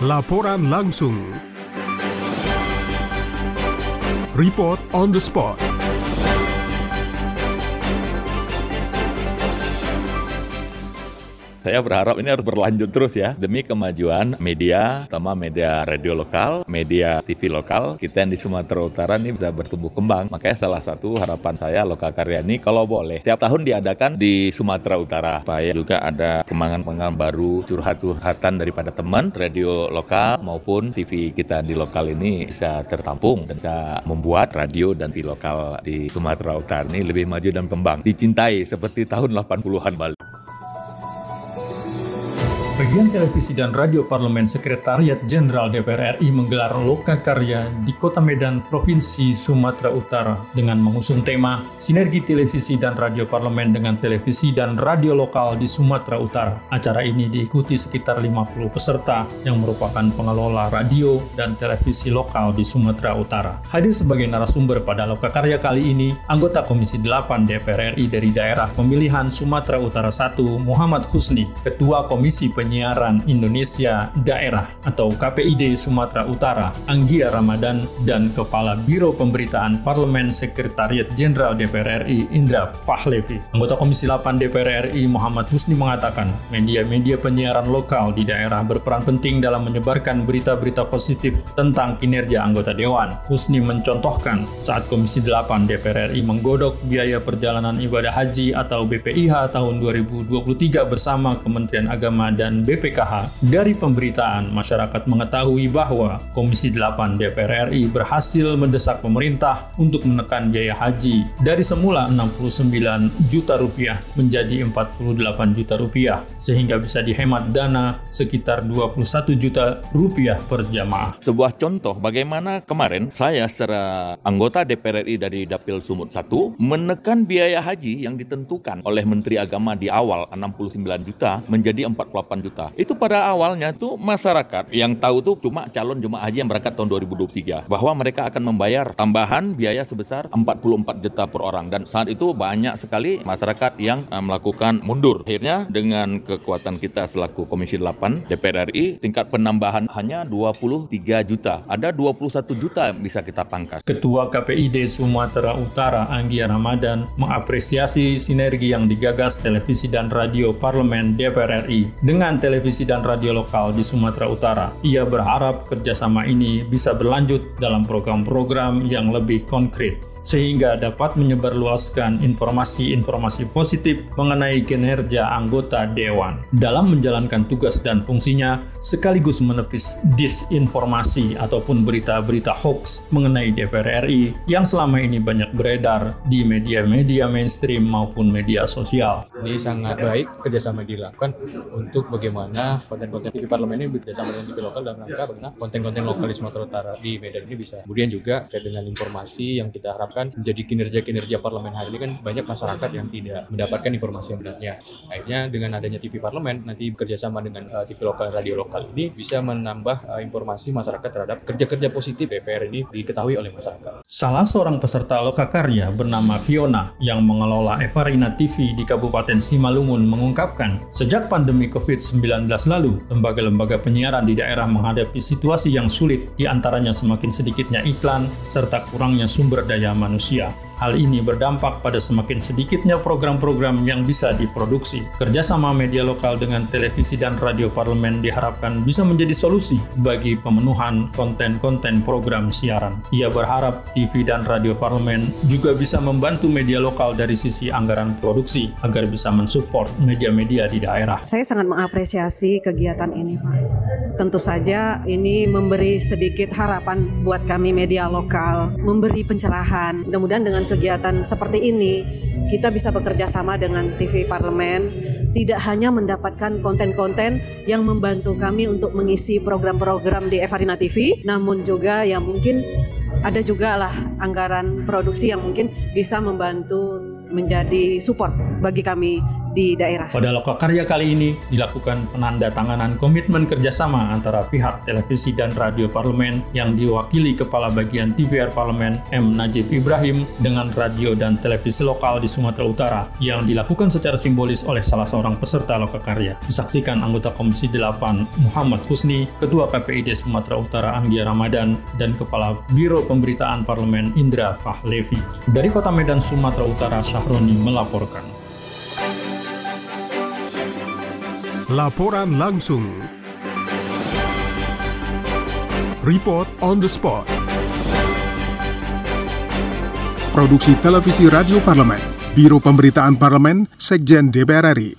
Laporan langsung. Report on the spot. Saya berharap ini harus berlanjut terus ya demi kemajuan media, terutama media radio lokal, media TV lokal. Kita yang di Sumatera Utara ini bisa bertumbuh kembang. Makanya salah satu harapan saya lokal karya ini kalau boleh tiap tahun diadakan di Sumatera Utara. Supaya juga ada kembangan-kembangan baru, curhat-curhatan daripada teman radio lokal maupun TV kita di lokal ini bisa tertampung dan bisa membuat radio dan TV lokal di Sumatera Utara ini lebih maju dan kembang. Dicintai seperti tahun 80-an Bali. Bagian televisi dan radio parlemen Sekretariat Jenderal DPR RI menggelar loka karya di Kota Medan, Provinsi Sumatera Utara dengan mengusung tema Sinergi Televisi dan Radio Parlemen dengan Televisi dan Radio Lokal di Sumatera Utara. Acara ini diikuti sekitar 50 peserta yang merupakan pengelola radio dan televisi lokal di Sumatera Utara. Hadir sebagai narasumber pada loka karya kali ini, anggota Komisi 8 DPR RI dari daerah pemilihan Sumatera Utara 1, Muhammad Husni, Ketua Komisi Penyiaran Penyiaran Indonesia Daerah atau KPID Sumatera Utara, Anggia Ramadan, dan Kepala Biro Pemberitaan Parlemen Sekretariat Jenderal DPR RI Indra Fahlevi. Anggota Komisi 8 DPR RI Muhammad Husni mengatakan, media-media penyiaran lokal di daerah berperan penting dalam menyebarkan berita-berita positif tentang kinerja anggota Dewan. Husni mencontohkan saat Komisi 8 DPR RI menggodok biaya perjalanan ibadah haji atau BPIH tahun 2023 bersama Kementerian Agama dan BPKH, dari pemberitaan masyarakat mengetahui bahwa Komisi 8 DPR RI berhasil mendesak pemerintah untuk menekan biaya haji dari semula 69 juta rupiah menjadi 48 juta rupiah sehingga bisa dihemat dana sekitar 21 juta rupiah per jamaah. Sebuah contoh bagaimana kemarin saya secara anggota DPR RI dari Dapil Sumut 1 menekan biaya haji yang ditentukan oleh Menteri Agama di awal 69 juta menjadi 48 juta juta. Itu pada awalnya tuh masyarakat yang tahu tuh cuma calon jemaah haji yang berangkat tahun 2023 bahwa mereka akan membayar tambahan biaya sebesar 44 juta per orang dan saat itu banyak sekali masyarakat yang uh, melakukan mundur. Akhirnya dengan kekuatan kita selaku Komisi 8 DPR RI tingkat penambahan hanya 23 juta. Ada 21 juta yang bisa kita pangkas. Ketua KPID Sumatera Utara Anggia Ramadan mengapresiasi sinergi yang digagas televisi dan radio parlemen DPR RI dengan televisi dan radio lokal di Sumatera Utara. Ia berharap kerjasama ini bisa berlanjut dalam program-program yang lebih konkret sehingga dapat menyebarluaskan informasi-informasi positif mengenai kinerja anggota dewan dalam menjalankan tugas dan fungsinya sekaligus menepis disinformasi ataupun berita-berita hoax mengenai DPR RI yang selama ini banyak beredar di media-media mainstream maupun media sosial. Ini sangat baik kerjasama dilakukan untuk bagaimana konten-konten TV parlemen ini bekerjasama dengan TV lokal dalam rangka bagaimana konten-konten lokal di Sumatera Utara di Medan ini bisa kemudian juga dengan informasi yang kita harapkan harapkan menjadi kinerja-kinerja parlemen hari ini kan banyak masyarakat yang tidak mendapatkan informasi yang benarnya. Akhirnya dengan adanya TV parlemen nanti bekerja sama dengan uh, TV lokal, radio lokal ini bisa menambah uh, informasi masyarakat terhadap kerja-kerja positif DPR ini diketahui oleh masyarakat. Salah seorang peserta lokakarya bernama Fiona yang mengelola Evarina TV di Kabupaten Simalungun mengungkapkan, sejak pandemi COVID-19 lalu, lembaga-lembaga penyiaran di daerah menghadapi situasi yang sulit, di antaranya semakin sedikitnya iklan serta kurangnya sumber daya manusia. Hal ini berdampak pada semakin sedikitnya program-program yang bisa diproduksi. Kerjasama media lokal dengan televisi dan radio parlemen diharapkan bisa menjadi solusi bagi pemenuhan konten-konten program siaran. Ia berharap TV dan radio parlemen juga bisa membantu media lokal dari sisi anggaran produksi agar bisa mensupport media-media di daerah. Saya sangat mengapresiasi kegiatan ini, Pak. Tentu saja ini memberi sedikit harapan buat kami media lokal, memberi pencerahan. Mudah-mudahan dengan kegiatan seperti ini kita bisa bekerja sama dengan TV Parlemen tidak hanya mendapatkan konten-konten yang membantu kami untuk mengisi program-program di Evarina TV namun juga yang mungkin ada juga lah anggaran produksi yang mungkin bisa membantu menjadi support bagi kami di daerah. Pada Lokakarya kali ini dilakukan penandatanganan komitmen kerjasama antara pihak televisi dan radio parlemen yang diwakili Kepala Bagian TVR Parlemen M. Najib Ibrahim dengan radio dan televisi lokal di Sumatera Utara yang dilakukan secara simbolis oleh salah seorang peserta Lokakarya. Disaksikan anggota Komisi 8 Muhammad Husni, Ketua KPID Sumatera Utara Anggia Ramadan, dan Kepala Biro Pemberitaan Parlemen Indra Fahlevi. Dari Kota Medan, Sumatera Utara, Syahroni melaporkan. Laporan langsung. Report on the spot. Produksi televisi Radio Parlemen, Biro Pemberitaan Parlemen, Sekjen DPR RI.